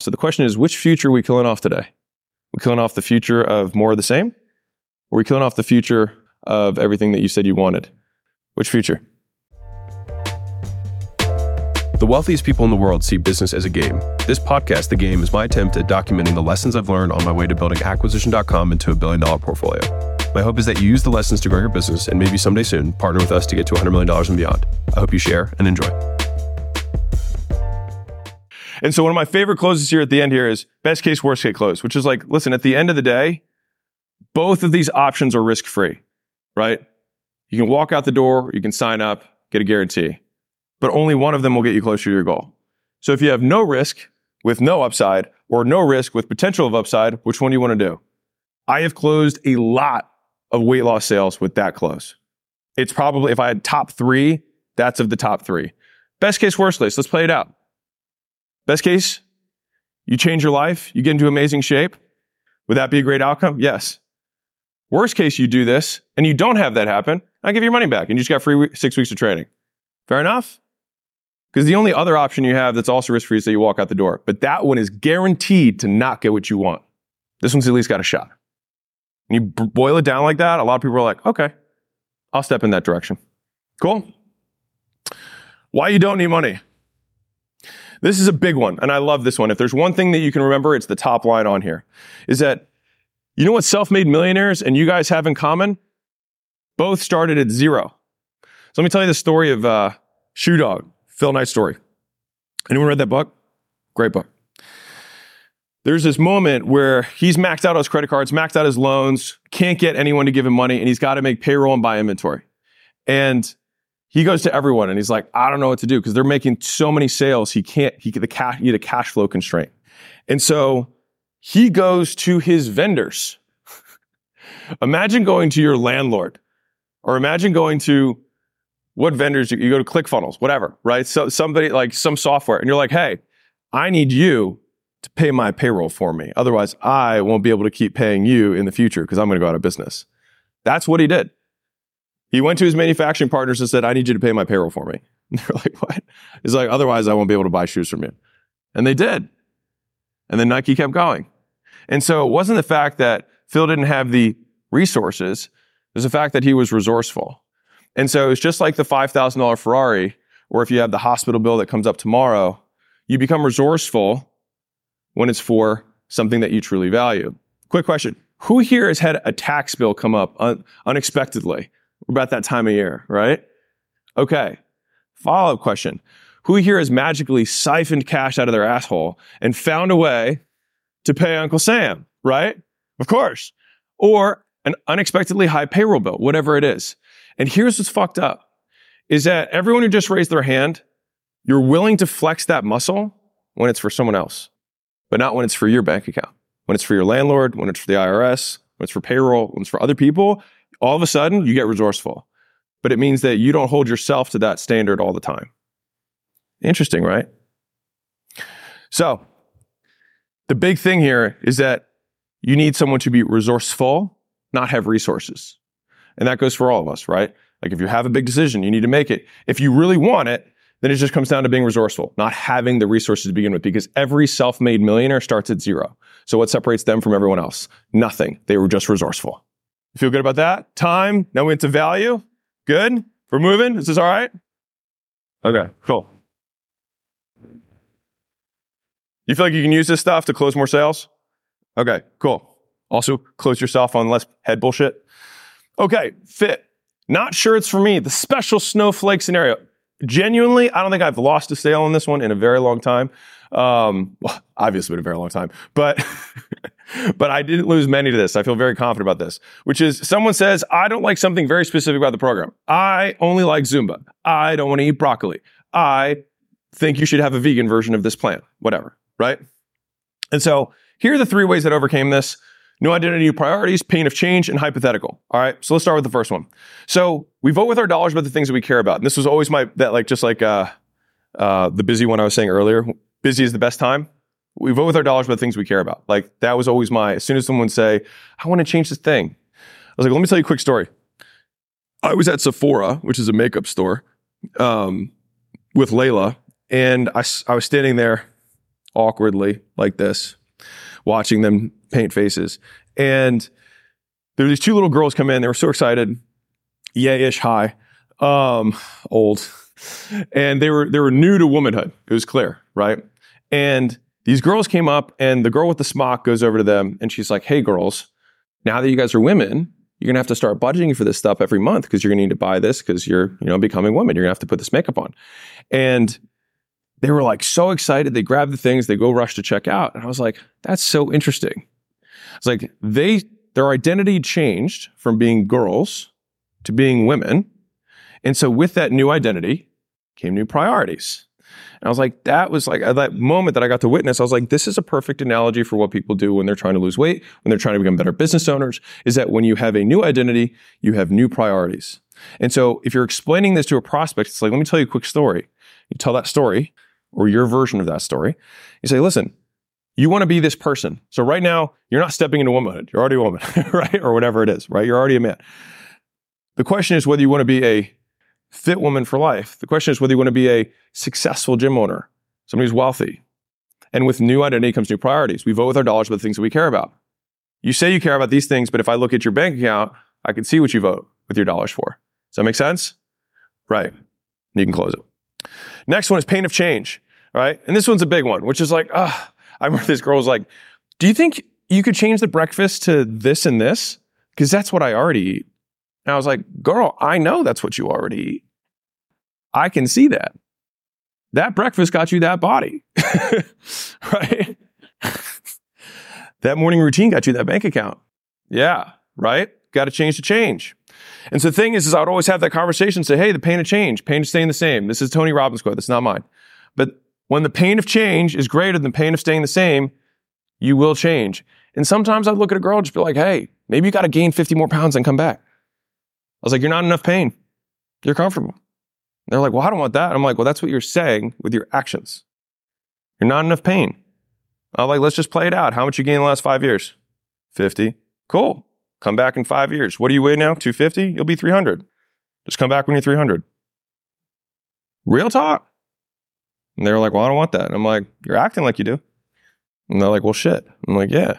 So the question is, which future are we killing off today? We killing off the future of more of the same? Or are we killing off the future of everything that you said you wanted? Which future? The wealthiest people in the world see business as a game. This podcast, The Game, is my attempt at documenting the lessons I've learned on my way to building acquisition.com into a billion dollar portfolio. My hope is that you use the lessons to grow your business and maybe someday soon partner with us to get to $100 million and beyond. I hope you share and enjoy. And so one of my favorite closes here at the end here is best case, worst case close, which is like, listen, at the end of the day, both of these options are risk free, right? You can walk out the door, you can sign up, get a guarantee, but only one of them will get you closer to your goal. So if you have no risk with no upside or no risk with potential of upside, which one do you want to do? I have closed a lot of weight loss sales with that close. It's probably, if I had top three, that's of the top three. Best case, worst case, let's play it out. Best case, you change your life, you get into amazing shape. Would that be a great outcome? Yes. Worst case, you do this and you don't have that happen. I give you your money back and you just got free six weeks of training. Fair enough? Because the only other option you have that's also risk free is that you walk out the door. But that one is guaranteed to not get what you want. This one's at least got a shot. And you b- boil it down like that, a lot of people are like, okay, I'll step in that direction. Cool. Why you don't need money? This is a big one, and I love this one. If there's one thing that you can remember, it's the top line on here. Is that you know what self-made millionaires and you guys have in common? Both started at zero. So let me tell you the story of uh, Shoe Dog, Phil Knight's story. Anyone read that book? Great book. There's this moment where he's maxed out his credit cards, maxed out his loans, can't get anyone to give him money, and he's got to make payroll and buy inventory. And he goes to everyone and he's like, I don't know what to do because they're making so many sales. He can't, he the cash, he had a cash flow constraint. And so he goes to his vendors. imagine going to your landlord or imagine going to what vendors you, you go to ClickFunnels, whatever, right? So somebody like some software and you're like, Hey, I need you to pay my payroll for me. Otherwise I won't be able to keep paying you in the future because I'm going to go out of business. That's what he did. He went to his manufacturing partners and said, I need you to pay my payroll for me. And they're like, what? He's like, otherwise I won't be able to buy shoes from you. And they did. And then Nike kept going. And so it wasn't the fact that Phil didn't have the resources. It was the fact that he was resourceful. And so it's just like the $5,000 Ferrari, or if you have the hospital bill that comes up tomorrow, you become resourceful when it's for something that you truly value. Quick question. Who here has had a tax bill come up un- unexpectedly? We're about that time of year, right? Okay. Follow up question. Who here has magically siphoned cash out of their asshole and found a way to pay Uncle Sam, right? Of course. Or an unexpectedly high payroll bill, whatever it is. And here's what's fucked up is that everyone who just raised their hand, you're willing to flex that muscle when it's for someone else, but not when it's for your bank account. When it's for your landlord, when it's for the IRS, when it's for payroll, when it's for other people, all of a sudden you get resourceful. But it means that you don't hold yourself to that standard all the time. Interesting, right? So, the big thing here is that you need someone to be resourceful, not have resources. And that goes for all of us, right? Like if you have a big decision, you need to make it. If you really want it, then it just comes down to being resourceful, not having the resources to begin with, because every self-made millionaire starts at zero. So what separates them from everyone else? Nothing. They were just resourceful. You feel good about that? Time. Now we into value. Good. We're moving. Is this all right? Okay, cool. You feel like you can use this stuff to close more sales? Okay, cool. Also, close yourself on less head bullshit. Okay, fit. Not sure it's for me. The special snowflake scenario. Genuinely, I don't think I've lost a sale on this one in a very long time. Um, well, obviously, been a very long time, but but I didn't lose many to this. I feel very confident about this, which is someone says, I don't like something very specific about the program. I only like Zumba. I don't want to eat broccoli. I think you should have a vegan version of this plan, whatever, right? And so here are the three ways that overcame this. New identity, priorities, pain of change, and hypothetical. All right. So let's start with the first one. So we vote with our dollars about the things that we care about. And this was always my, that like, just like, uh, uh, the busy one I was saying earlier, busy is the best time. We vote with our dollars about things we care about. Like that was always my, as soon as someone would say, I want to change this thing. I was like, let me tell you a quick story. I was at Sephora, which is a makeup store, um, with Leila, and I, I was standing there awkwardly like this, watching them paint faces. And there were these two little girls come in. They were so excited, yay-ish high, um, old, and they were they were new to womanhood. It was clear, right? And these girls came up, and the girl with the smock goes over to them, and she's like, "Hey, girls, now that you guys are women." You're gonna have to start budgeting for this stuff every month because you're gonna need to buy this because you're, you know, becoming women. You're gonna have to put this makeup on. And they were like so excited. They grab the things, they go rush to check out. And I was like, that's so interesting. It's like they their identity changed from being girls to being women. And so with that new identity came new priorities. And I was like, that was like at that moment that I got to witness, I was like, this is a perfect analogy for what people do when they're trying to lose weight, when they're trying to become better business owners, is that when you have a new identity, you have new priorities. And so if you're explaining this to a prospect, it's like, let me tell you a quick story. You tell that story or your version of that story. You say, listen, you want to be this person. So right now, you're not stepping into womanhood. You're already a woman, right? Or whatever it is, right? You're already a man. The question is whether you want to be a fit woman for life. The question is whether you want to be a successful gym owner, somebody who's wealthy. And with new identity comes new priorities. We vote with our dollars about the things that we care about. You say you care about these things, but if I look at your bank account, I can see what you vote with your dollars for. Does that make sense? Right. You can close it. Next one is pain of change, right? And this one's a big one, which is like, ah, I remember this girl was like, do you think you could change the breakfast to this and this? Because that's what I already eat. And I was like, girl, I know that's what you already eat. I can see that. That breakfast got you that body, right? that morning routine got you that bank account. Yeah, right? Got to change to change. And so the thing is, is I would always have that conversation, say, hey, the pain of change, pain of staying the same. This is Tony Robbins' quote. That's not mine. But when the pain of change is greater than the pain of staying the same, you will change. And sometimes I'd look at a girl and just be like, hey, maybe you got to gain 50 more pounds and come back. I was like, you're not enough pain. You're comfortable. And they're like, well, I don't want that. And I'm like, well, that's what you're saying with your actions. You're not enough pain. I'm like, let's just play it out. How much you gained in the last five years? 50. Cool. Come back in five years. What do you weigh now? 250? You'll be 300. Just come back when you're 300. Real talk. And they were like, well, I don't want that. And I'm like, you're acting like you do. And they're like, well, shit. I'm like, yeah.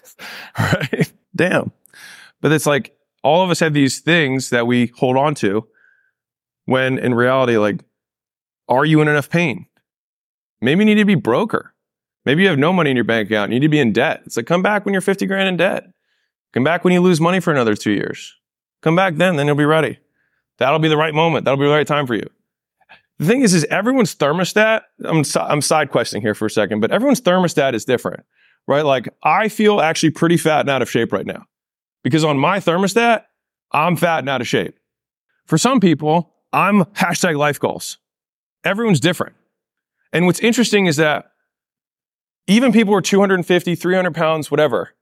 right? Damn. But it's like all of us have these things that we hold on to when in reality, like, are you in enough pain? Maybe you need to be broker. Maybe you have no money in your bank account. You need to be in debt. It's like, come back when you're 50 grand in debt. Come back when you lose money for another two years. Come back then, then you'll be ready. That'll be the right moment. That'll be the right time for you. The thing is, is everyone's thermostat, I'm, I'm side questing here for a second, but everyone's thermostat is different, right? Like I feel actually pretty fat and out of shape right now because on my thermostat, I'm fat and out of shape. For some people, I'm hashtag life goals. Everyone's different. And what's interesting is that even people who are 250, 300 pounds, whatever,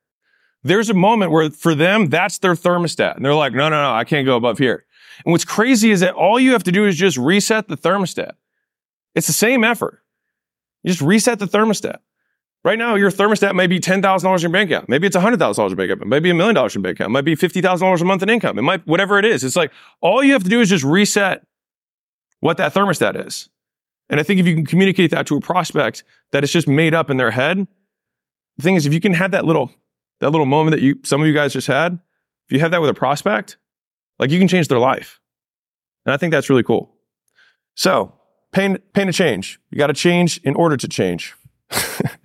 there's a moment where for them, that's their thermostat. And they're like, no, no, no, I can't go above here. And what's crazy is that all you have to do is just reset the thermostat. It's the same effort. You just reset the thermostat. Right now, your thermostat may be $10,000 in your bank account. Maybe it's $100,000 in your bank account. Maybe a million dollars in your bank account. It might be $50,000 a month in income. It might, whatever it is. It's like all you have to do is just reset what that thermostat is. And I think if you can communicate that to a prospect that it's just made up in their head, the thing is, if you can have that little, that little moment that you, some of you guys just had, if you have that with a prospect, like you can change their life. And I think that's really cool. So pain, pain to change. You got to change in order to change.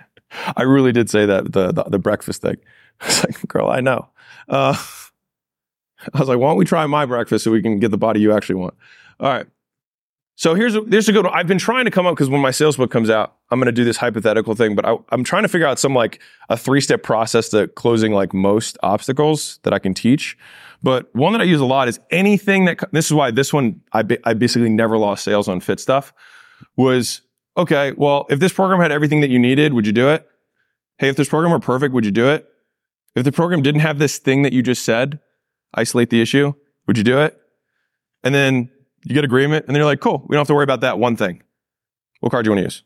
I really did say that, the, the, the breakfast thing. I was like, girl, I know. Uh, I was like, why don't we try my breakfast so we can get the body you actually want? All right. So here's a, here's a good one. I've been trying to come up because when my sales book comes out, I'm going to do this hypothetical thing, but I, I'm trying to figure out some like a three step process to closing like most obstacles that I can teach. But one that I use a lot is anything that, this is why this one, I, I basically never lost sales on fit stuff was, okay, well, if this program had everything that you needed, would you do it? Hey, if this program were perfect, would you do it? If the program didn't have this thing that you just said, isolate the issue, would you do it? And then you get agreement, and then you're like, cool, we don't have to worry about that one thing. What card do you want to use?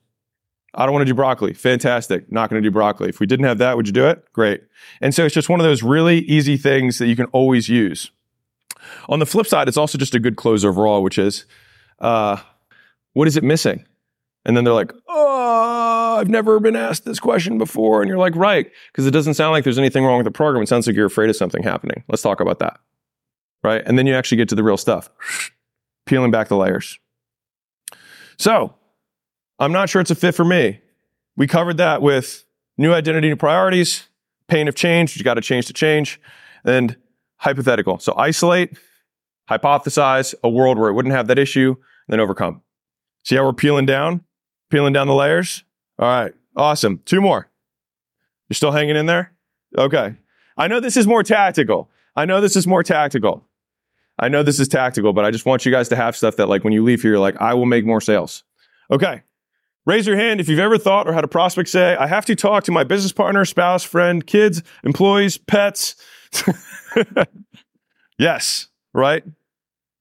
I don't want to do broccoli. Fantastic. Not going to do broccoli. If we didn't have that, would you do it? Great. And so it's just one of those really easy things that you can always use. On the flip side, it's also just a good close overall, which is, uh, what is it missing? And then they're like, oh, I've never been asked this question before. And you're like, right. Because it doesn't sound like there's anything wrong with the program. It sounds like you're afraid of something happening. Let's talk about that. Right. And then you actually get to the real stuff, peeling back the layers. So I'm not sure it's a fit for me. We covered that with new identity and priorities, pain of change, you got to change to change, and hypothetical. So isolate, hypothesize a world where it wouldn't have that issue, then overcome. See how we're peeling down? Peeling down the layers? All right. Awesome. Two more. You're still hanging in there? Okay. I know this is more tactical. I know this is more tactical. I know this is tactical, but I just want you guys to have stuff that like when you leave here, you're like, I will make more sales. Okay. Raise your hand if you've ever thought or had a prospect say, I have to talk to my business partner, spouse, friend, kids, employees, pets. yes, right?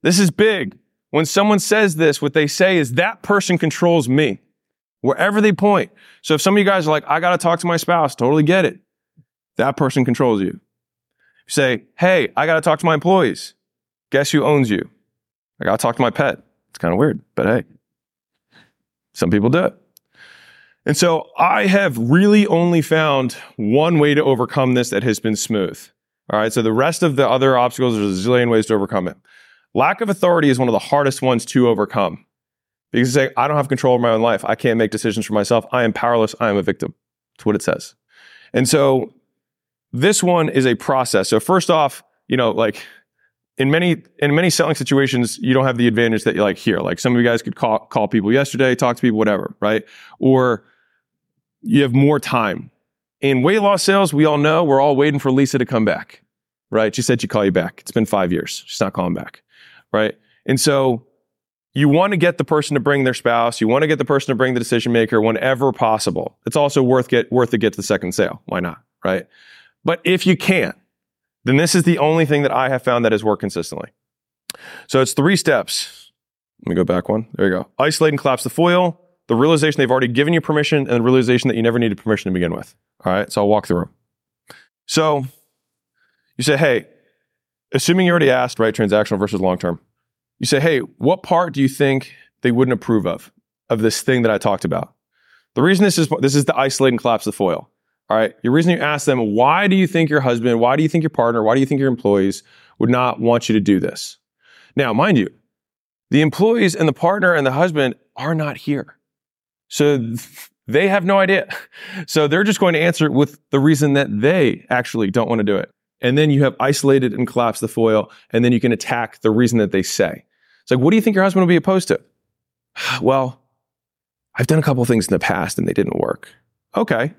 This is big. When someone says this, what they say is that person controls me wherever they point. So if some of you guys are like, I got to talk to my spouse, totally get it. That person controls you. You say, Hey, I got to talk to my employees. Guess who owns you? I got to talk to my pet. It's kind of weird, but hey, some people do it. And so I have really only found one way to overcome this that has been smooth. All right. So the rest of the other obstacles, there's a zillion ways to overcome it. Lack of authority is one of the hardest ones to overcome because you say, I don't have control of my own life. I can't make decisions for myself. I am powerless. I am a victim. That's what it says. And so this one is a process. So first off, you know, like in many in many selling situations, you don't have the advantage that you like here. Like some of you guys could call call people yesterday, talk to people, whatever, right? Or you have more time. In weight loss sales, we all know we're all waiting for Lisa to come back, right? She said she'd call you back. It's been five years. She's not calling back, right? And so you want to get the person to bring their spouse. You want to get the person to bring the decision maker whenever possible. It's also worth get worth to get to the second sale. Why not, right? But if you can't, then this is the only thing that I have found that has worked consistently. So it's three steps. Let me go back one. There you go. Isolate and collapse the foil, the realization they've already given you permission, and the realization that you never needed permission to begin with. All right. So I'll walk through them. So you say, hey, assuming you already asked, right, transactional versus long term, you say, hey, what part do you think they wouldn't approve of, of this thing that I talked about? The reason this is this is the isolate and collapse the foil. All right. The reason you ask them, why do you think your husband, why do you think your partner, why do you think your employees would not want you to do this? Now, mind you, the employees and the partner and the husband are not here. So they have no idea. So they're just going to answer it with the reason that they actually don't want to do it. And then you have isolated and collapsed the foil, and then you can attack the reason that they say. It's like, what do you think your husband will be opposed to? well, I've done a couple things in the past and they didn't work. Okay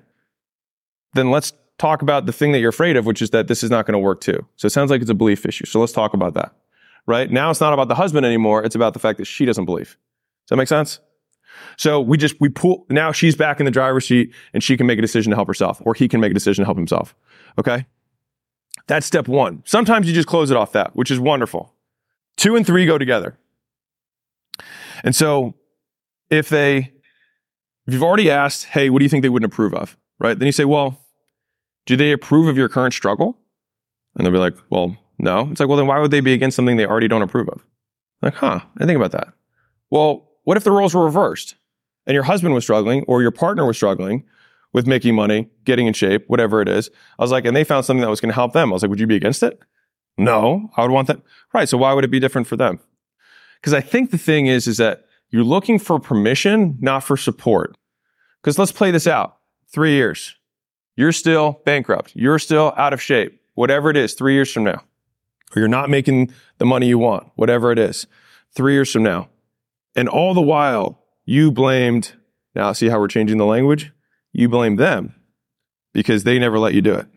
then let's talk about the thing that you're afraid of, which is that this is not going to work too. So it sounds like it's a belief issue. So let's talk about that. Right? Now it's not about the husband anymore. It's about the fact that she doesn't believe. Does that make sense? So we just, we pull, now she's back in the driver's seat and she can make a decision to help herself or he can make a decision to help himself. Okay? That's step one. Sometimes you just close it off that, which is wonderful. Two and three go together. And so if they, if you've already asked, hey, what do you think they wouldn't approve of? Right? Then you say, well, do they approve of your current struggle? And they'll be like, well, no. It's like, well, then why would they be against something they already don't approve of? Like, huh, I think about that. Well, what if the roles were reversed and your husband was struggling or your partner was struggling with making money, getting in shape, whatever it is? I was like, and they found something that was going to help them. I was like, would you be against it? No, I would want that. Right. So why would it be different for them? Because I think the thing is, is that you're looking for permission, not for support. Because let's play this out. Three years. You're still bankrupt. You're still out of shape, whatever it is, three years from now. Or you're not making the money you want, whatever it is, three years from now. And all the while, you blamed, now see how we're changing the language? You blame them because they never let you do it.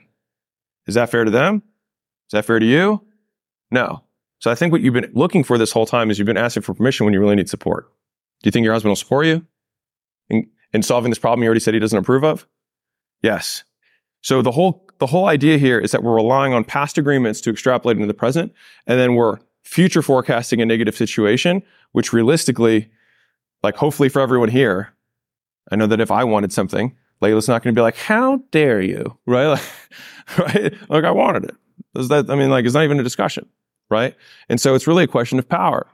Is that fair to them? Is that fair to you? No. So I think what you've been looking for this whole time is you've been asking for permission when you really need support. Do you think your husband will support you in, in solving this problem you already said he doesn't approve of? Yes. So the whole the whole idea here is that we're relying on past agreements to extrapolate into the present, and then we're future forecasting a negative situation, which realistically, like hopefully for everyone here, I know that if I wanted something, Leila's not going to be like, "How dare you?" Right? Like, right? Like I wanted it. That? I mean, like it's not even a discussion, right? And so it's really a question of power.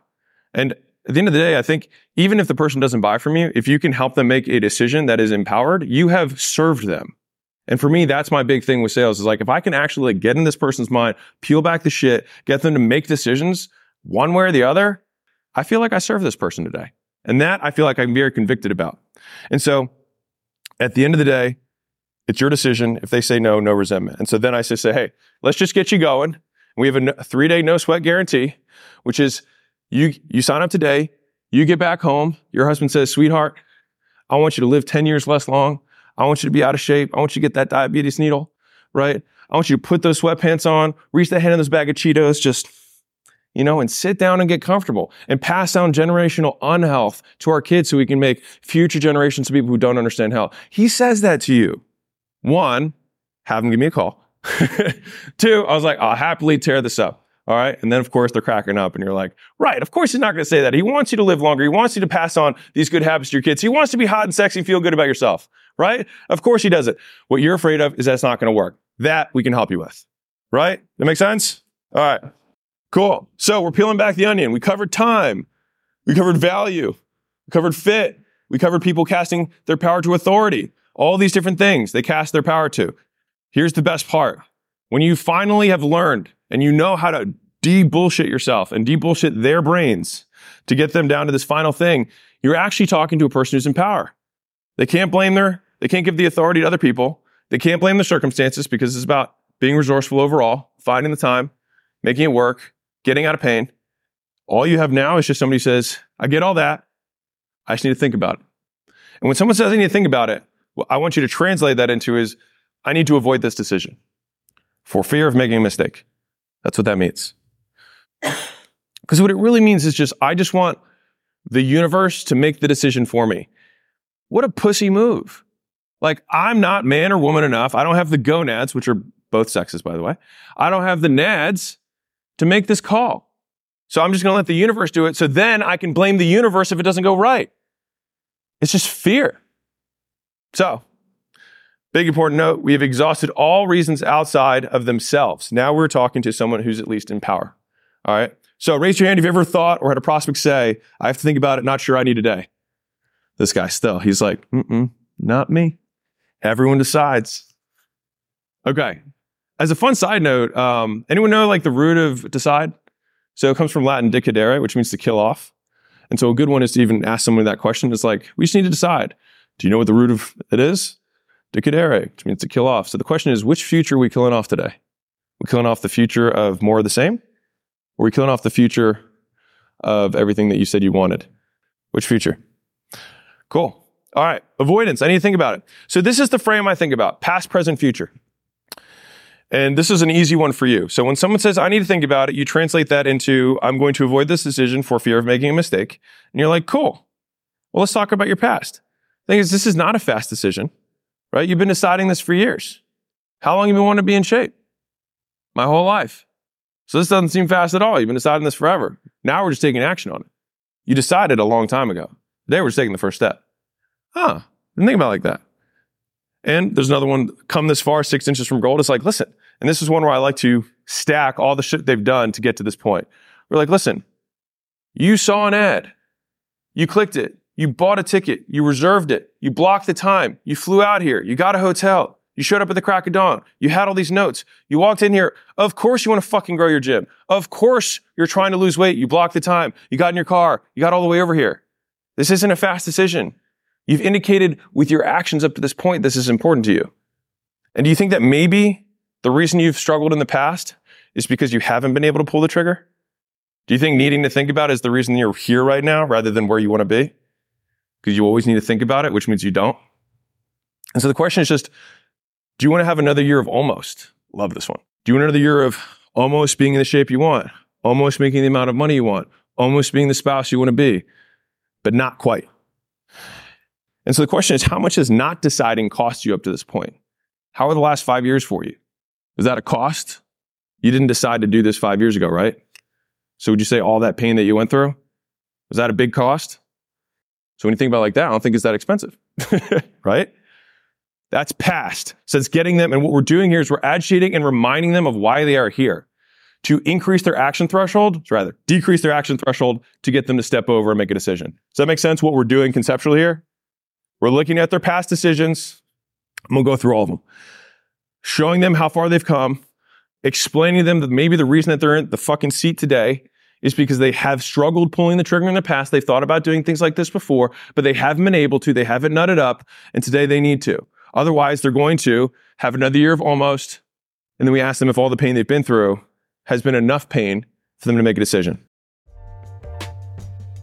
And at the end of the day, I think even if the person doesn't buy from you, if you can help them make a decision that is empowered, you have served them. And for me, that's my big thing with sales is like, if I can actually like get in this person's mind, peel back the shit, get them to make decisions one way or the other, I feel like I serve this person today. And that I feel like I'm very convicted about. And so at the end of the day, it's your decision. If they say no, no resentment. And so then I say, say hey, let's just get you going. We have a three day no sweat guarantee, which is you, you sign up today, you get back home, your husband says, sweetheart, I want you to live 10 years less long. I want you to be out of shape. I want you to get that diabetes needle, right? I want you to put those sweatpants on, reach the hand in this bag of Cheetos, just, you know, and sit down and get comfortable and pass down generational unhealth to our kids so we can make future generations of people who don't understand health. He says that to you. One, have him give me a call. Two, I was like, I'll happily tear this up. All right. And then, of course, they're cracking up, and you're like, right, of course, he's not going to say that. He wants you to live longer. He wants you to pass on these good habits to your kids. He wants to be hot and sexy and feel good about yourself, right? Of course, he does it. What you're afraid of is that's not going to work. That we can help you with, right? That makes sense? All right. Cool. So we're peeling back the onion. We covered time. We covered value. We covered fit. We covered people casting their power to authority. All these different things they cast their power to. Here's the best part. When you finally have learned and you know how to de-bullshit yourself and de-bullshit their brains to get them down to this final thing, you're actually talking to a person who's in power. They can't blame their, they can't give the authority to other people. They can't blame the circumstances because it's about being resourceful overall, finding the time, making it work, getting out of pain. All you have now is just somebody says, I get all that. I just need to think about it. And when someone says I need to think about it, what I want you to translate that into is I need to avoid this decision for fear of making a mistake. That's what that means. Because what it really means is just, I just want the universe to make the decision for me. What a pussy move. Like, I'm not man or woman enough. I don't have the gonads, which are both sexes, by the way. I don't have the nads to make this call. So I'm just going to let the universe do it. So then I can blame the universe if it doesn't go right. It's just fear. So Big important note, we have exhausted all reasons outside of themselves. Now we're talking to someone who's at least in power. All right. So raise your hand if you ever thought or had a prospect say, I have to think about it, not sure I need a day. This guy still, he's like, mm not me. Everyone decides. Okay. As a fun side note, um, anyone know like the root of decide? So it comes from Latin decidere, which means to kill off. And so a good one is to even ask someone that question. It's like, we just need to decide. Do you know what the root of it is? Decadere, which means to kill off. So the question is, which future are we killing off today? We're killing off the future of more of the same? Or are we killing off the future of everything that you said you wanted? Which future? Cool. All right. Avoidance. I need to think about it. So this is the frame I think about. Past, present, future. And this is an easy one for you. So when someone says, I need to think about it, you translate that into, I'm going to avoid this decision for fear of making a mistake. And you're like, cool. Well, let's talk about your past. Thing is, this is not a fast decision right? You've been deciding this for years. How long have you been wanting to be in shape? My whole life. So this doesn't seem fast at all. You've been deciding this forever. Now we're just taking action on it. You decided a long time ago. Today we're just taking the first step. Huh. Didn't think about like that. And there's another one, come this far, six inches from gold. It's like, listen, and this is one where I like to stack all the shit they've done to get to this point. We're like, listen, you saw an ad. You clicked it. You bought a ticket. You reserved it. You blocked the time. You flew out here. You got a hotel. You showed up at the crack of dawn. You had all these notes. You walked in here. Of course you want to fucking grow your gym. Of course you're trying to lose weight. You blocked the time. You got in your car. You got all the way over here. This isn't a fast decision. You've indicated with your actions up to this point this is important to you. And do you think that maybe the reason you've struggled in the past is because you haven't been able to pull the trigger? Do you think needing to think about is the reason you're here right now rather than where you want to be? Because you always need to think about it, which means you don't. And so the question is just, do you want to have another year of almost? Love this one. Do you want another year of almost being in the shape you want, almost making the amount of money you want, almost being the spouse you want to be, but not quite? And so the question is, how much has not deciding cost you up to this point? How are the last five years for you? Is that a cost? You didn't decide to do this five years ago, right? So would you say all that pain that you went through? Was that a big cost? So when you think about like that, I don't think it's that expensive, right? That's past. So it's getting them, and what we're doing here is we're agitating and reminding them of why they are here. to increase their action threshold, rather decrease their action threshold to get them to step over and make a decision. Does that make sense what we're doing conceptually here? We're looking at their past decisions. I'm to go through all of them. Showing them how far they've come, explaining to them that maybe the reason that they're in the fucking seat today is because they have struggled pulling the trigger in the past. They've thought about doing things like this before, but they haven't been able to. They haven't nutted up, and today they need to. Otherwise, they're going to have another year of almost, and then we ask them if all the pain they've been through has been enough pain for them to make a decision.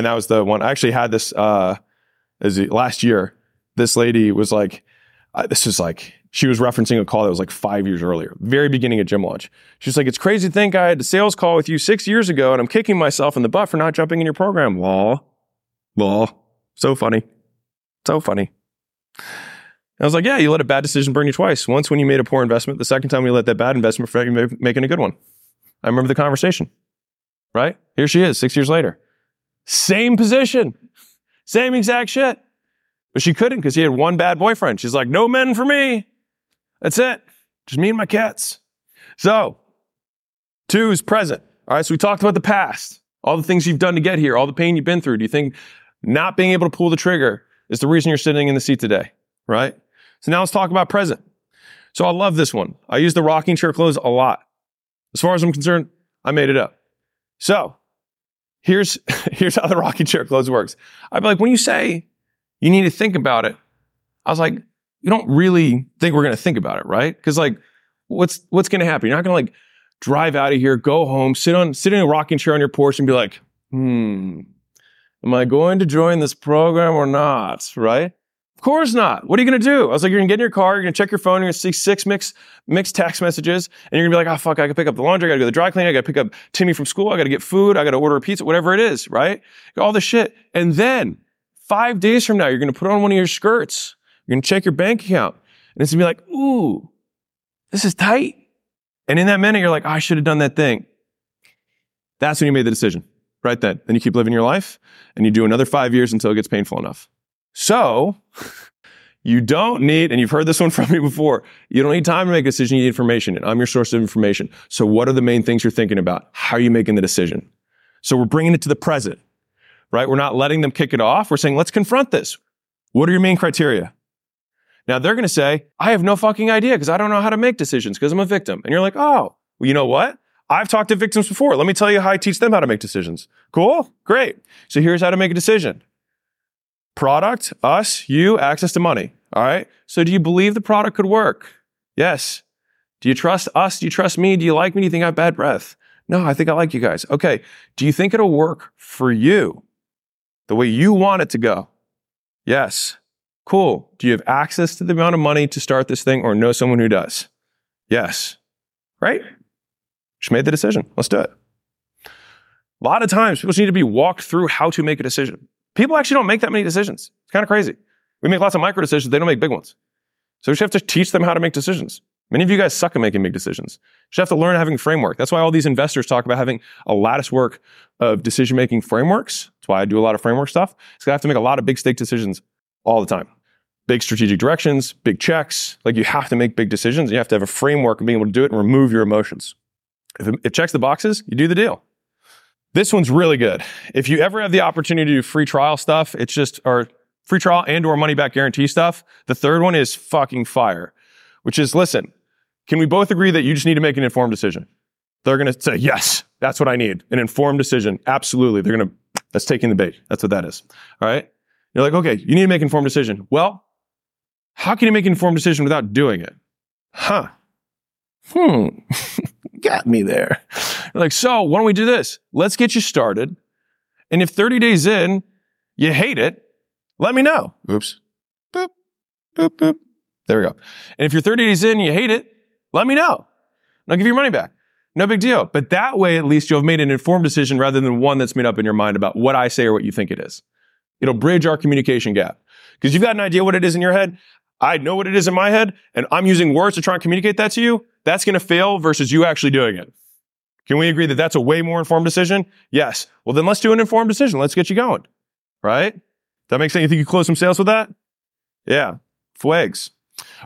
And that was the one. I actually had this uh, as last year. This lady was like, uh, this is like, she was referencing a call that was like five years earlier, very beginning of Gym Launch. She's like, it's crazy to think I had a sales call with you six years ago and I'm kicking myself in the butt for not jumping in your program. Law, law. So funny. So funny. I was like, yeah, you let a bad decision burn you twice. Once when you made a poor investment, the second time you let that bad investment prevent you making a good one. I remember the conversation, right? Here she is, six years later. Same position, same exact shit. But she couldn't because he had one bad boyfriend. She's like, no men for me. That's it. Just me and my cats. So, two is present. All right. So we talked about the past, all the things you've done to get here, all the pain you've been through. Do you think not being able to pull the trigger is the reason you're sitting in the seat today? Right. So now let's talk about present. So I love this one. I use the rocking chair clothes a lot. As far as I'm concerned, I made it up. So here's here's how the rocking chair close works. I'd be like, when you say you need to think about it, I was like, you don't really think we're gonna think about it, right? Because like, what's what's gonna happen? You're not gonna like drive out of here, go home, sit on sit in a rocking chair on your porch, and be like, hmm, am I going to join this program or not? Right? Of course not. What are you going to do? I was like, you're going to get in your car, you're going to check your phone, you're going to see six mixed, mixed text messages, and you're going to be like, oh, fuck, I got to pick up the laundry, I got to go to the dry cleaning, I got to pick up Timmy from school, I got to get food, I got to order a pizza, whatever it is, right? All the shit. And then five days from now, you're going to put on one of your skirts, you're going to check your bank account, and it's going to be like, ooh, this is tight. And in that minute, you're like, oh, I should have done that thing. That's when you made the decision, right then. Then you keep living your life, and you do another five years until it gets painful enough. So, you don't need, and you've heard this one from me before, you don't need time to make a decision, you need information. And I'm your source of information. So, what are the main things you're thinking about? How are you making the decision? So, we're bringing it to the present, right? We're not letting them kick it off. We're saying, let's confront this. What are your main criteria? Now, they're going to say, I have no fucking idea because I don't know how to make decisions because I'm a victim. And you're like, oh, well, you know what? I've talked to victims before. Let me tell you how I teach them how to make decisions. Cool? Great. So here's how to make a decision. Product, us, you, access to money. All right. So do you believe the product could work? Yes. Do you trust us? Do you trust me? Do you like me? Do you think I have bad breath? No, I think I like you guys. Okay. Do you think it'll work for you the way you want it to go? Yes. Cool. Do you have access to the amount of money to start this thing or know someone who does? Yes. Right? Just made the decision. Let's do it. A lot of times people just need to be walked through how to make a decision. People actually don't make that many decisions. It's kind of crazy. We make lots of micro decisions. They don't make big ones. So we should have to teach them how to make decisions. Many of you guys suck at making big decisions. You should have to learn having a framework. That's why all these investors talk about having a lattice work of decision making frameworks. That's why I do a lot of framework stuff. So I have to make a lot of big stake decisions all the time. Big strategic directions, big checks. Like you have to make big decisions. You have to have a framework of being able to do it and remove your emotions. If it checks the boxes, you do the deal. This one's really good. If you ever have the opportunity to do free trial stuff, it's just, or free trial and or money back guarantee stuff. The third one is fucking fire, which is, listen, can we both agree that you just need to make an informed decision? They're going to say, yes, that's what I need. An informed decision. Absolutely. They're going to, that's taking the bait. That's what that is. All right. You're like, okay, you need to make an informed decision. Well, how can you make an informed decision without doing it? Huh. Hmm. Got me there. You're like, so why don't we do this? Let's get you started. And if 30 days in, you hate it, let me know. Oops. Boop, boop, boop. There we go. And if you're 30 days in you hate it, let me know. And I'll give you your money back. No big deal. But that way, at least you'll have made an informed decision rather than one that's made up in your mind about what I say or what you think it is. It'll bridge our communication gap. Because you've got an idea what it is in your head. I know what it is in my head, and I'm using words to try and communicate that to you. That's going to fail versus you actually doing it. Can we agree that that's a way more informed decision? Yes. Well, then let's do an informed decision. Let's get you going. Right? That makes sense. You think you close some sales with that? Yeah. Fwags.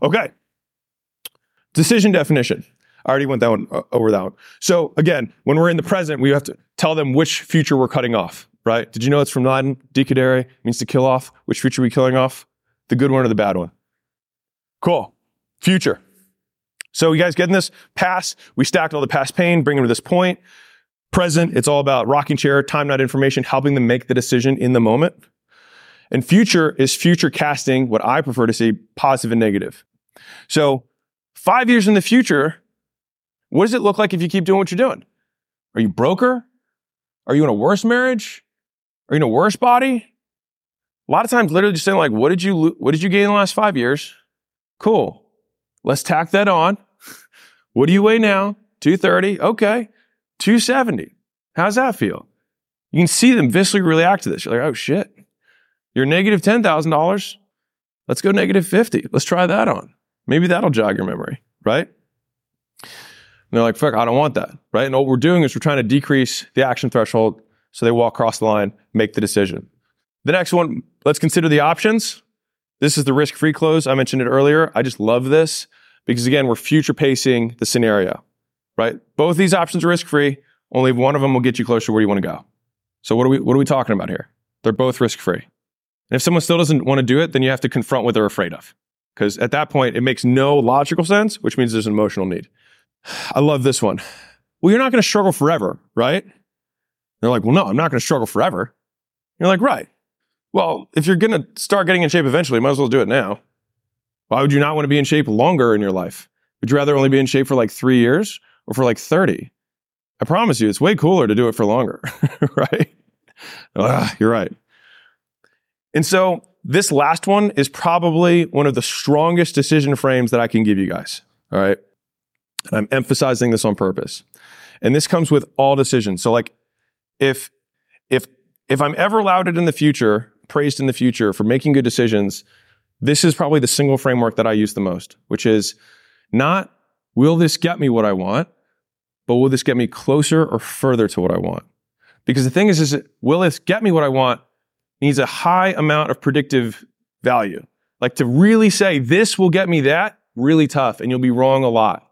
Okay. Decision definition. I already went that one uh, over that one. So again, when we're in the present, we have to tell them which future we're cutting off, right? Did you know it's from Latin? Decadere means to kill off. Which future are we killing off? The good one or the bad one? Cool. Future. So you guys getting this? Past, we stacked all the past pain, bring them to this point. Present, it's all about rocking chair, time, not information, helping them make the decision in the moment. And future is future casting, what I prefer to say, positive and negative. So five years in the future, what does it look like if you keep doing what you're doing? Are you broker? Are you in a worse marriage? Are you in a worse body? A lot of times, literally just saying like, what did you, what did you gain in the last five years? Cool. Let's tack that on. What do you weigh now? 230. Okay. 270. How's that feel? You can see them viscerally react to this. You're like, oh shit. You're negative $10,000. Let's go negative 50. Let's try that on. Maybe that'll jog your memory, right? And they're like, fuck, I don't want that, right? And what we're doing is we're trying to decrease the action threshold so they walk across the line, make the decision. The next one, let's consider the options. This is the risk free close. I mentioned it earlier. I just love this because again, we're future pacing the scenario, right? Both these options are risk free. Only one of them will get you closer to where you want to go. So what are we, what are we talking about here? They're both risk free. And if someone still doesn't want to do it, then you have to confront what they're afraid of. Because at that point, it makes no logical sense, which means there's an emotional need. I love this one. Well, you're not going to struggle forever, right? They're like, well, no, I'm not going to struggle forever. You're like, right. Well, if you're going to start getting in shape eventually, you might as well do it now. Why would you not want to be in shape longer in your life? Would you rather only be in shape for like three years or for like 30? I promise you, it's way cooler to do it for longer, right? Ugh, you're right. And so this last one is probably one of the strongest decision frames that I can give you guys. All right. And I'm emphasizing this on purpose. And this comes with all decisions. So like if, if, if I'm ever lauded in the future, praised in the future for making good decisions, this is probably the single framework that I use the most, which is not will this get me what I want, but will this get me closer or further to what I want? Because the thing is, is will this get me what I want needs a high amount of predictive value. Like to really say this will get me that, really tough, and you'll be wrong a lot.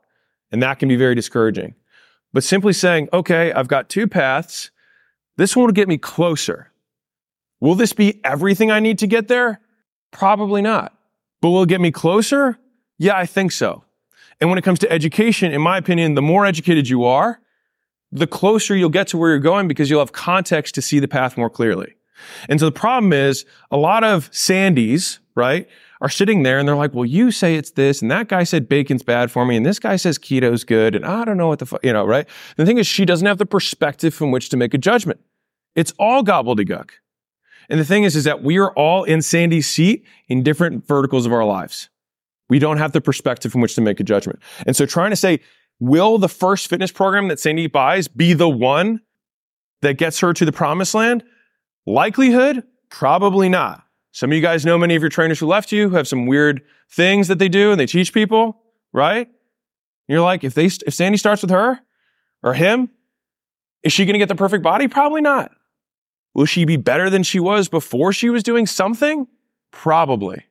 And that can be very discouraging. But simply saying, okay, I've got two paths. This one will get me closer. Will this be everything I need to get there? Probably not. But will it get me closer? Yeah, I think so. And when it comes to education, in my opinion, the more educated you are, the closer you'll get to where you're going because you'll have context to see the path more clearly. And so the problem is a lot of Sandys, right, are sitting there and they're like, well, you say it's this and that guy said bacon's bad for me and this guy says keto's good and I don't know what the fuck, you know, right? The thing is she doesn't have the perspective from which to make a judgment. It's all gobbledygook. And the thing is, is that we are all in Sandy's seat in different verticals of our lives. We don't have the perspective from which to make a judgment. And so trying to say, will the first fitness program that Sandy buys be the one that gets her to the promised land? Likelihood? Probably not. Some of you guys know many of your trainers who left you who have some weird things that they do and they teach people, right? You're like, if they, if Sandy starts with her or him, is she going to get the perfect body? Probably not. Will she be better than she was before she was doing something? Probably.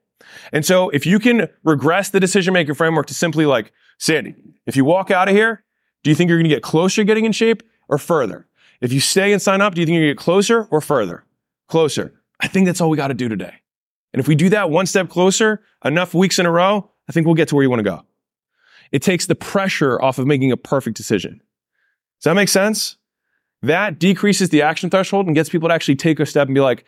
And so if you can regress the decision making framework to simply like, Sandy, if you walk out of here, do you think you're going to get closer getting in shape or further? If you stay and sign up, do you think you're going to get closer or further? Closer. I think that's all we got to do today. And if we do that one step closer, enough weeks in a row, I think we'll get to where you want to go. It takes the pressure off of making a perfect decision. Does that make sense? That decreases the action threshold and gets people to actually take a step and be like,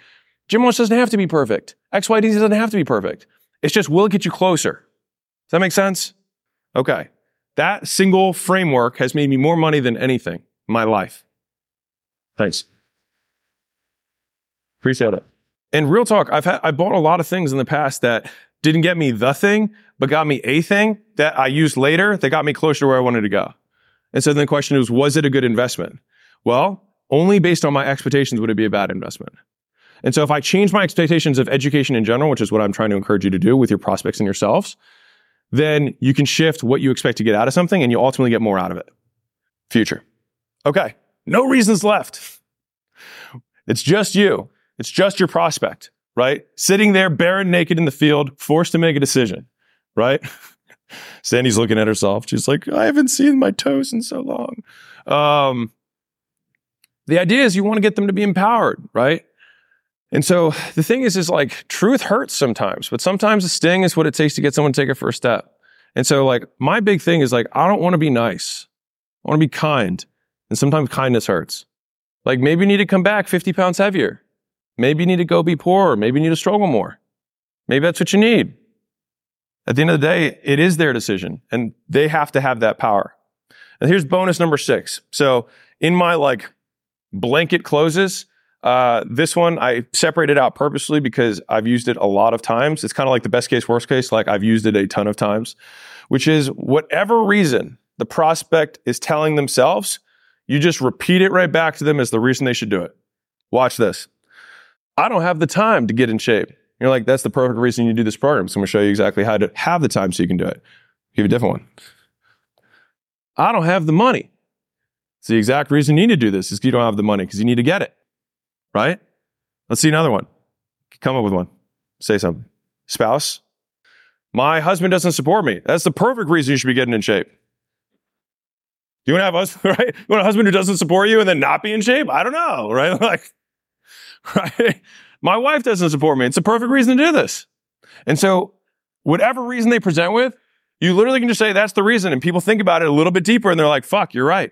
Jim Ross doesn't have to be perfect. XYD doesn't have to be perfect. It's just will it get you closer. Does that make sense? Okay. That single framework has made me more money than anything in my life. Thanks. Appreciate it. And real talk, I've had, I bought a lot of things in the past that didn't get me the thing, but got me a thing that I used later that got me closer to where I wanted to go. And so then the question is, was it a good investment? Well, only based on my expectations would it be a bad investment. And so if I change my expectations of education in general, which is what I'm trying to encourage you to do with your prospects and yourselves, then you can shift what you expect to get out of something and you ultimately get more out of it. Future. Okay. No reasons left. It's just you. It's just your prospect, right? Sitting there barren naked in the field, forced to make a decision, right? Sandy's looking at herself. She's like, I haven't seen my toes in so long. Um, the idea is you want to get them to be empowered, right? And so the thing is, is like truth hurts sometimes, but sometimes the sting is what it takes to get someone to take a first step. And so like my big thing is like, I don't want to be nice. I want to be kind. And sometimes kindness hurts. Like maybe you need to come back 50 pounds heavier. Maybe you need to go be poorer. Maybe you need to struggle more. Maybe that's what you need. At the end of the day, it is their decision and they have to have that power. And here's bonus number six. So in my like blanket closes, uh, this one I separated out purposely because I've used it a lot of times. It's kind of like the best case, worst case. Like I've used it a ton of times, which is whatever reason the prospect is telling themselves, you just repeat it right back to them as the reason they should do it. Watch this. I don't have the time to get in shape. You're like, that's the perfect reason you do this program. So I'm going to show you exactly how to have the time so you can do it. Give a different one. I don't have the money. It's the exact reason you need to do this is you don't have the money because you need to get it right? Let's see another one. Come up with one. Say something. Spouse. My husband doesn't support me. That's the perfect reason you should be getting in shape. You want to have husband, right? You want a husband who doesn't support you and then not be in shape? I don't know, right? Like, right? My wife doesn't support me. It's a perfect reason to do this. And so, whatever reason they present with, you literally can just say that's the reason. And people think about it a little bit deeper and they're like, fuck, you're right.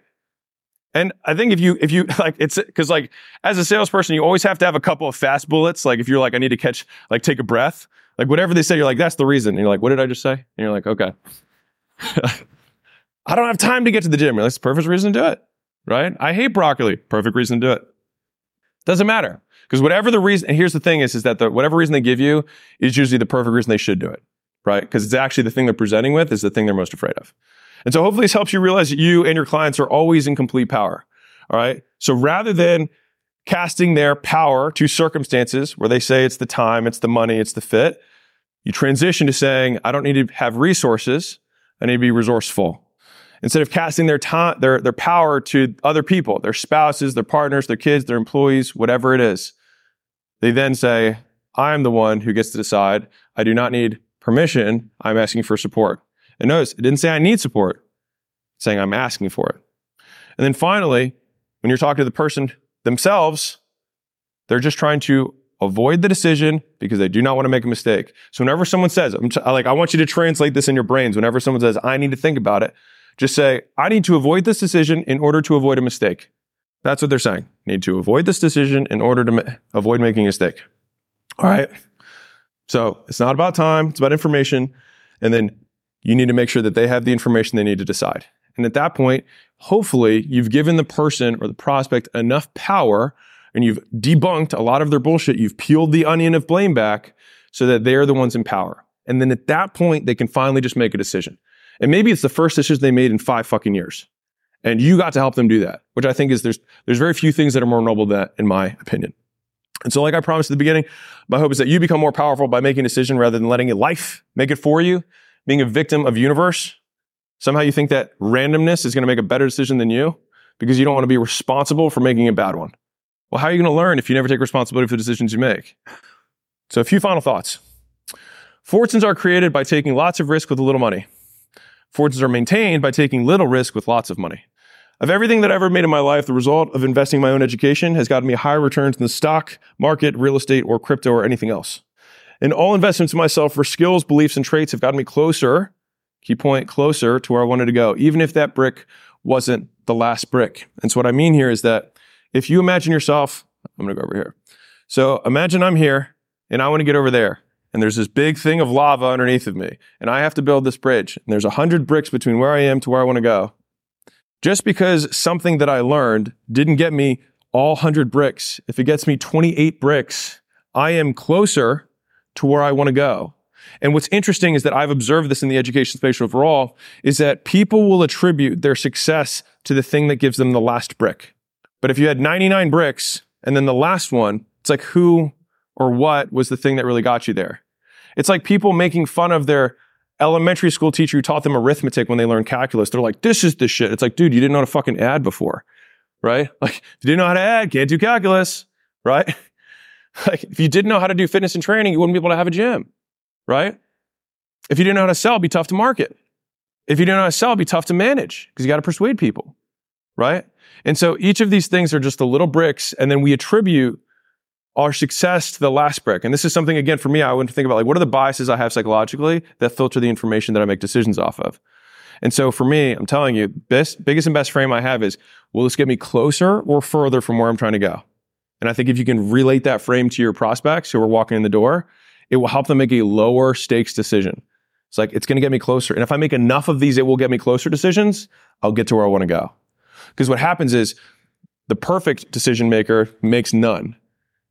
And I think if you, if you like, it's because like as a salesperson, you always have to have a couple of fast bullets. Like if you're like, I need to catch, like take a breath, like whatever they say, you're like, that's the reason. And you're like, what did I just say? And you're like, okay. I don't have time to get to the gym. That's the perfect reason to do it. Right? I hate broccoli. Perfect reason to do it. Doesn't matter. Because whatever the reason, and here's the thing is, is that the, whatever reason they give you is usually the perfect reason they should do it. Right? Because it's actually the thing they're presenting with is the thing they're most afraid of. And so hopefully this helps you realize that you and your clients are always in complete power. All right. So rather than casting their power to circumstances where they say it's the time, it's the money, it's the fit, you transition to saying, I don't need to have resources. I need to be resourceful. Instead of casting their time, their, their power to other people, their spouses, their partners, their kids, their employees, whatever it is, they then say, I am the one who gets to decide. I do not need permission. I'm asking for support. And notice, it didn't say I need support, saying I'm asking for it. And then finally, when you're talking to the person themselves, they're just trying to avoid the decision because they do not want to make a mistake. So whenever someone says, I'm t- like, I want you to translate this in your brains. Whenever someone says, I need to think about it, just say, I need to avoid this decision in order to avoid a mistake. That's what they're saying. Need to avoid this decision in order to ma- avoid making a mistake. All right. So it's not about time. It's about information. And then you need to make sure that they have the information they need to decide. And at that point, hopefully you've given the person or the prospect enough power and you've debunked a lot of their bullshit. You've peeled the onion of blame back so that they're the ones in power. And then at that point, they can finally just make a decision. And maybe it's the first decision they made in five fucking years. And you got to help them do that, which I think is there's, there's very few things that are more noble than that, in my opinion. And so, like I promised at the beginning, my hope is that you become more powerful by making a decision rather than letting life make it for you being a victim of universe. Somehow you think that randomness is going to make a better decision than you because you don't want to be responsible for making a bad one. Well, how are you going to learn if you never take responsibility for the decisions you make? So, a few final thoughts. Fortunes are created by taking lots of risk with a little money. Fortunes are maintained by taking little risk with lots of money. Of everything that I ever made in my life, the result of investing in my own education has gotten me higher returns in the stock market, real estate, or crypto, or anything else. And all investments in myself for skills, beliefs, and traits have gotten me closer, key point, closer to where I wanted to go, even if that brick wasn't the last brick. And so what I mean here is that if you imagine yourself, I'm going to go over here. So imagine I'm here and I want to get over there. And there's this big thing of lava underneath of me. And I have to build this bridge. And there's a hundred bricks between where I am to where I want to go. Just because something that I learned didn't get me all 100 bricks, if it gets me 28 bricks, I am closer to where I want to go. And what's interesting is that I've observed this in the education space overall is that people will attribute their success to the thing that gives them the last brick. But if you had 99 bricks and then the last one, it's like who or what was the thing that really got you there? It's like people making fun of their elementary school teacher who taught them arithmetic when they learned calculus. They're like, this is the shit. It's like, dude, you didn't know how to fucking add before, right? Like, you didn't know how to add, can't do calculus, right? like, if you didn't know how to do fitness and training, you wouldn't be able to have a gym, right? If you didn't know how to sell, it'd be tough to market. If you didn't know how to sell, it'd be tough to manage because you got to persuade people, right? And so each of these things are just the little bricks, and then we attribute our success to the last brick. And this is something, again, for me, I wouldn't think about like, what are the biases I have psychologically that filter the information that I make decisions off of? And so for me, I'm telling you, best, biggest and best frame I have is, will this get me closer or further from where I'm trying to go? And I think if you can relate that frame to your prospects who are walking in the door, it will help them make a lower stakes decision. It's like, it's going to get me closer. And if I make enough of these, it will get me closer decisions, I'll get to where I want to go. Because what happens is the perfect decision maker makes none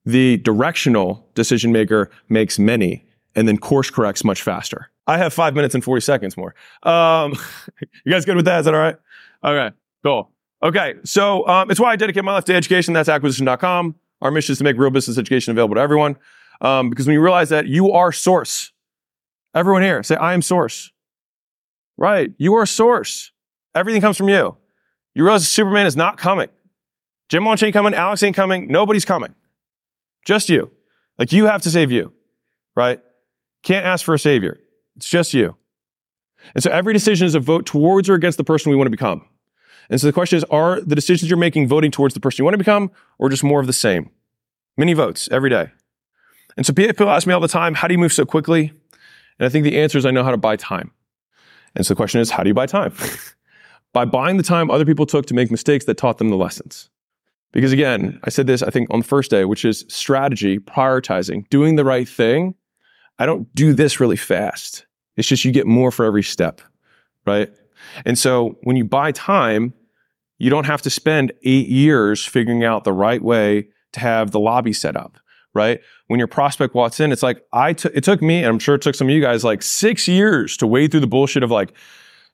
the directional decision maker makes many and then course corrects much faster. I have five minutes and 40 seconds more. Um, you guys good with that? Is that all right? Okay, cool. Okay, so um, it's why I dedicate my life to education. That's acquisition.com. Our mission is to make real business education available to everyone. Um, because when you realize that you are source, everyone here say, I am source. Right, you are source. Everything comes from you. You realize Superman is not coming. Gym Launch ain't coming. Alex ain't coming. Nobody's coming. Just you. Like you have to save you, right? Can't ask for a savior. It's just you. And so every decision is a vote towards or against the person we want to become. And so the question is, are the decisions you're making voting towards the person you want to become or just more of the same? Many votes every day. And so people ask me all the time, how do you move so quickly? And I think the answer is I know how to buy time. And so the question is, how do you buy time? By buying the time other people took to make mistakes that taught them the lessons. Because again, I said this, I think, on the first day, which is strategy, prioritizing, doing the right thing. I don't do this really fast. It's just you get more for every step, right? And so when you buy time, you don't have to spend eight years figuring out the right way to have the lobby set up, right? When your prospect walks in, it's like I took. it took me, and I'm sure it took some of you guys like six years to wade through the bullshit of like,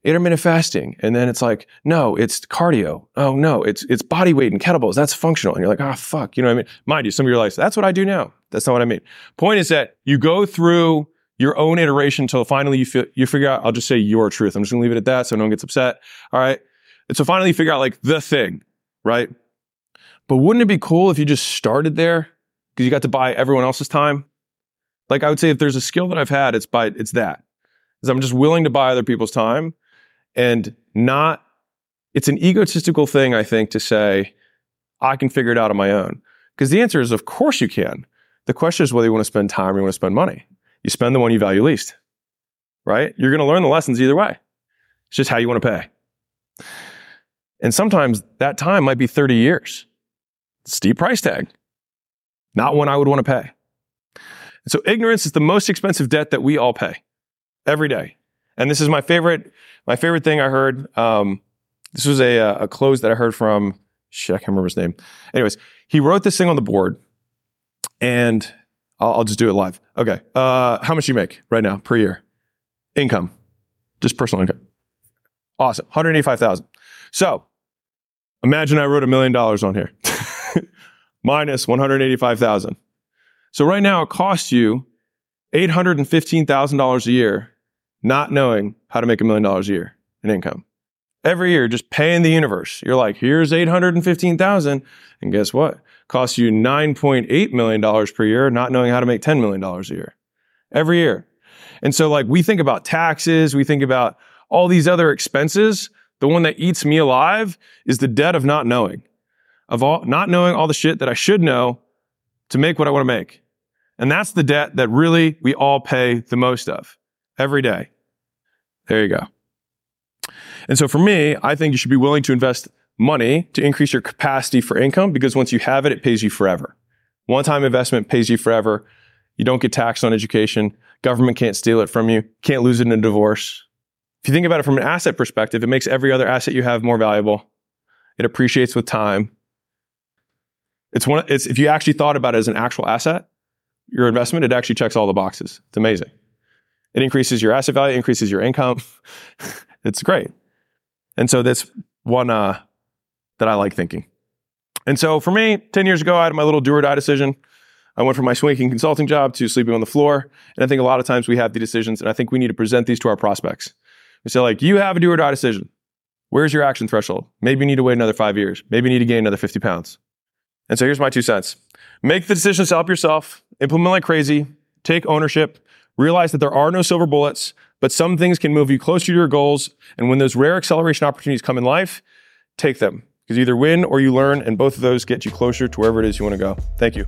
intermittent fasting. And then it's like, no, it's cardio. Oh no, it's it's body weight and kettlebells. That's functional. And you're like, ah, oh, fuck. You know what I mean? Mind you, some of your life, that's what I do now. That's not what I mean. Point is that you go through your own iteration until finally you feel, you figure out, I'll just say your truth. I'm just gonna leave it at that so no one gets upset. All right. And so finally you figure out like the thing, right? But wouldn't it be cool if you just started there? Because you got to buy everyone else's time. Like I would say if there's a skill that I've had, it's by it's that. Is I'm just willing to buy other people's time and not, it's an egotistical thing, I think, to say, I can figure it out on my own. Because the answer is, of course you can. The question is whether you want to spend time or you want to spend money. You spend the one you value least, right? You're going to learn the lessons either way. It's just how you want to pay. And sometimes that time might be 30 years. Steep price tag. Not one I would want to pay. And so ignorance is the most expensive debt that we all pay every day. And this is my favorite, my favorite thing I heard. Um, this was a, a close that I heard from, shit, I can't remember his name. Anyways, he wrote this thing on the board and I'll, I'll just do it live. Okay. Uh, how much you make right now per year? Income, just personal income. Awesome. 185,000. So imagine I wrote a million dollars on here minus 185,000. So right now it costs you $815,000 a year not knowing how to make a million dollars a year in income. Every year, just paying the universe. You're like, here's 815,000. And guess what? Costs you $9.8 million per year, not knowing how to make $10 million a year. Every year. And so like we think about taxes, we think about all these other expenses. The one that eats me alive is the debt of not knowing, of all, not knowing all the shit that I should know to make what I want to make. And that's the debt that really we all pay the most of every day. There you go. And so for me, I think you should be willing to invest money to increase your capacity for income because once you have it, it pays you forever. One time investment pays you forever. You don't get taxed on education. Government can't steal it from you. Can't lose it in a divorce. If you think about it from an asset perspective, it makes every other asset you have more valuable. It appreciates with time. It's one, it's, if you actually thought about it as an actual asset, your investment, it actually checks all the boxes. It's amazing. It increases your asset value, increases your income. it's great. And so that's one uh, that I like thinking. And so for me, 10 years ago, I had my little do or die decision. I went from my swinging consulting job to sleeping on the floor. And I think a lot of times we have the decisions, and I think we need to present these to our prospects. We say, like, you have a do or die decision. Where's your action threshold? Maybe you need to wait another five years. Maybe you need to gain another 50 pounds. And so here's my two cents make the decisions to help yourself, implement like crazy, take ownership, realize that there are no silver bullets, but some things can move you closer to your goals. And when those rare acceleration opportunities come in life, take them because you either win or you learn, and both of those get you closer to wherever it is you want to go. Thank you.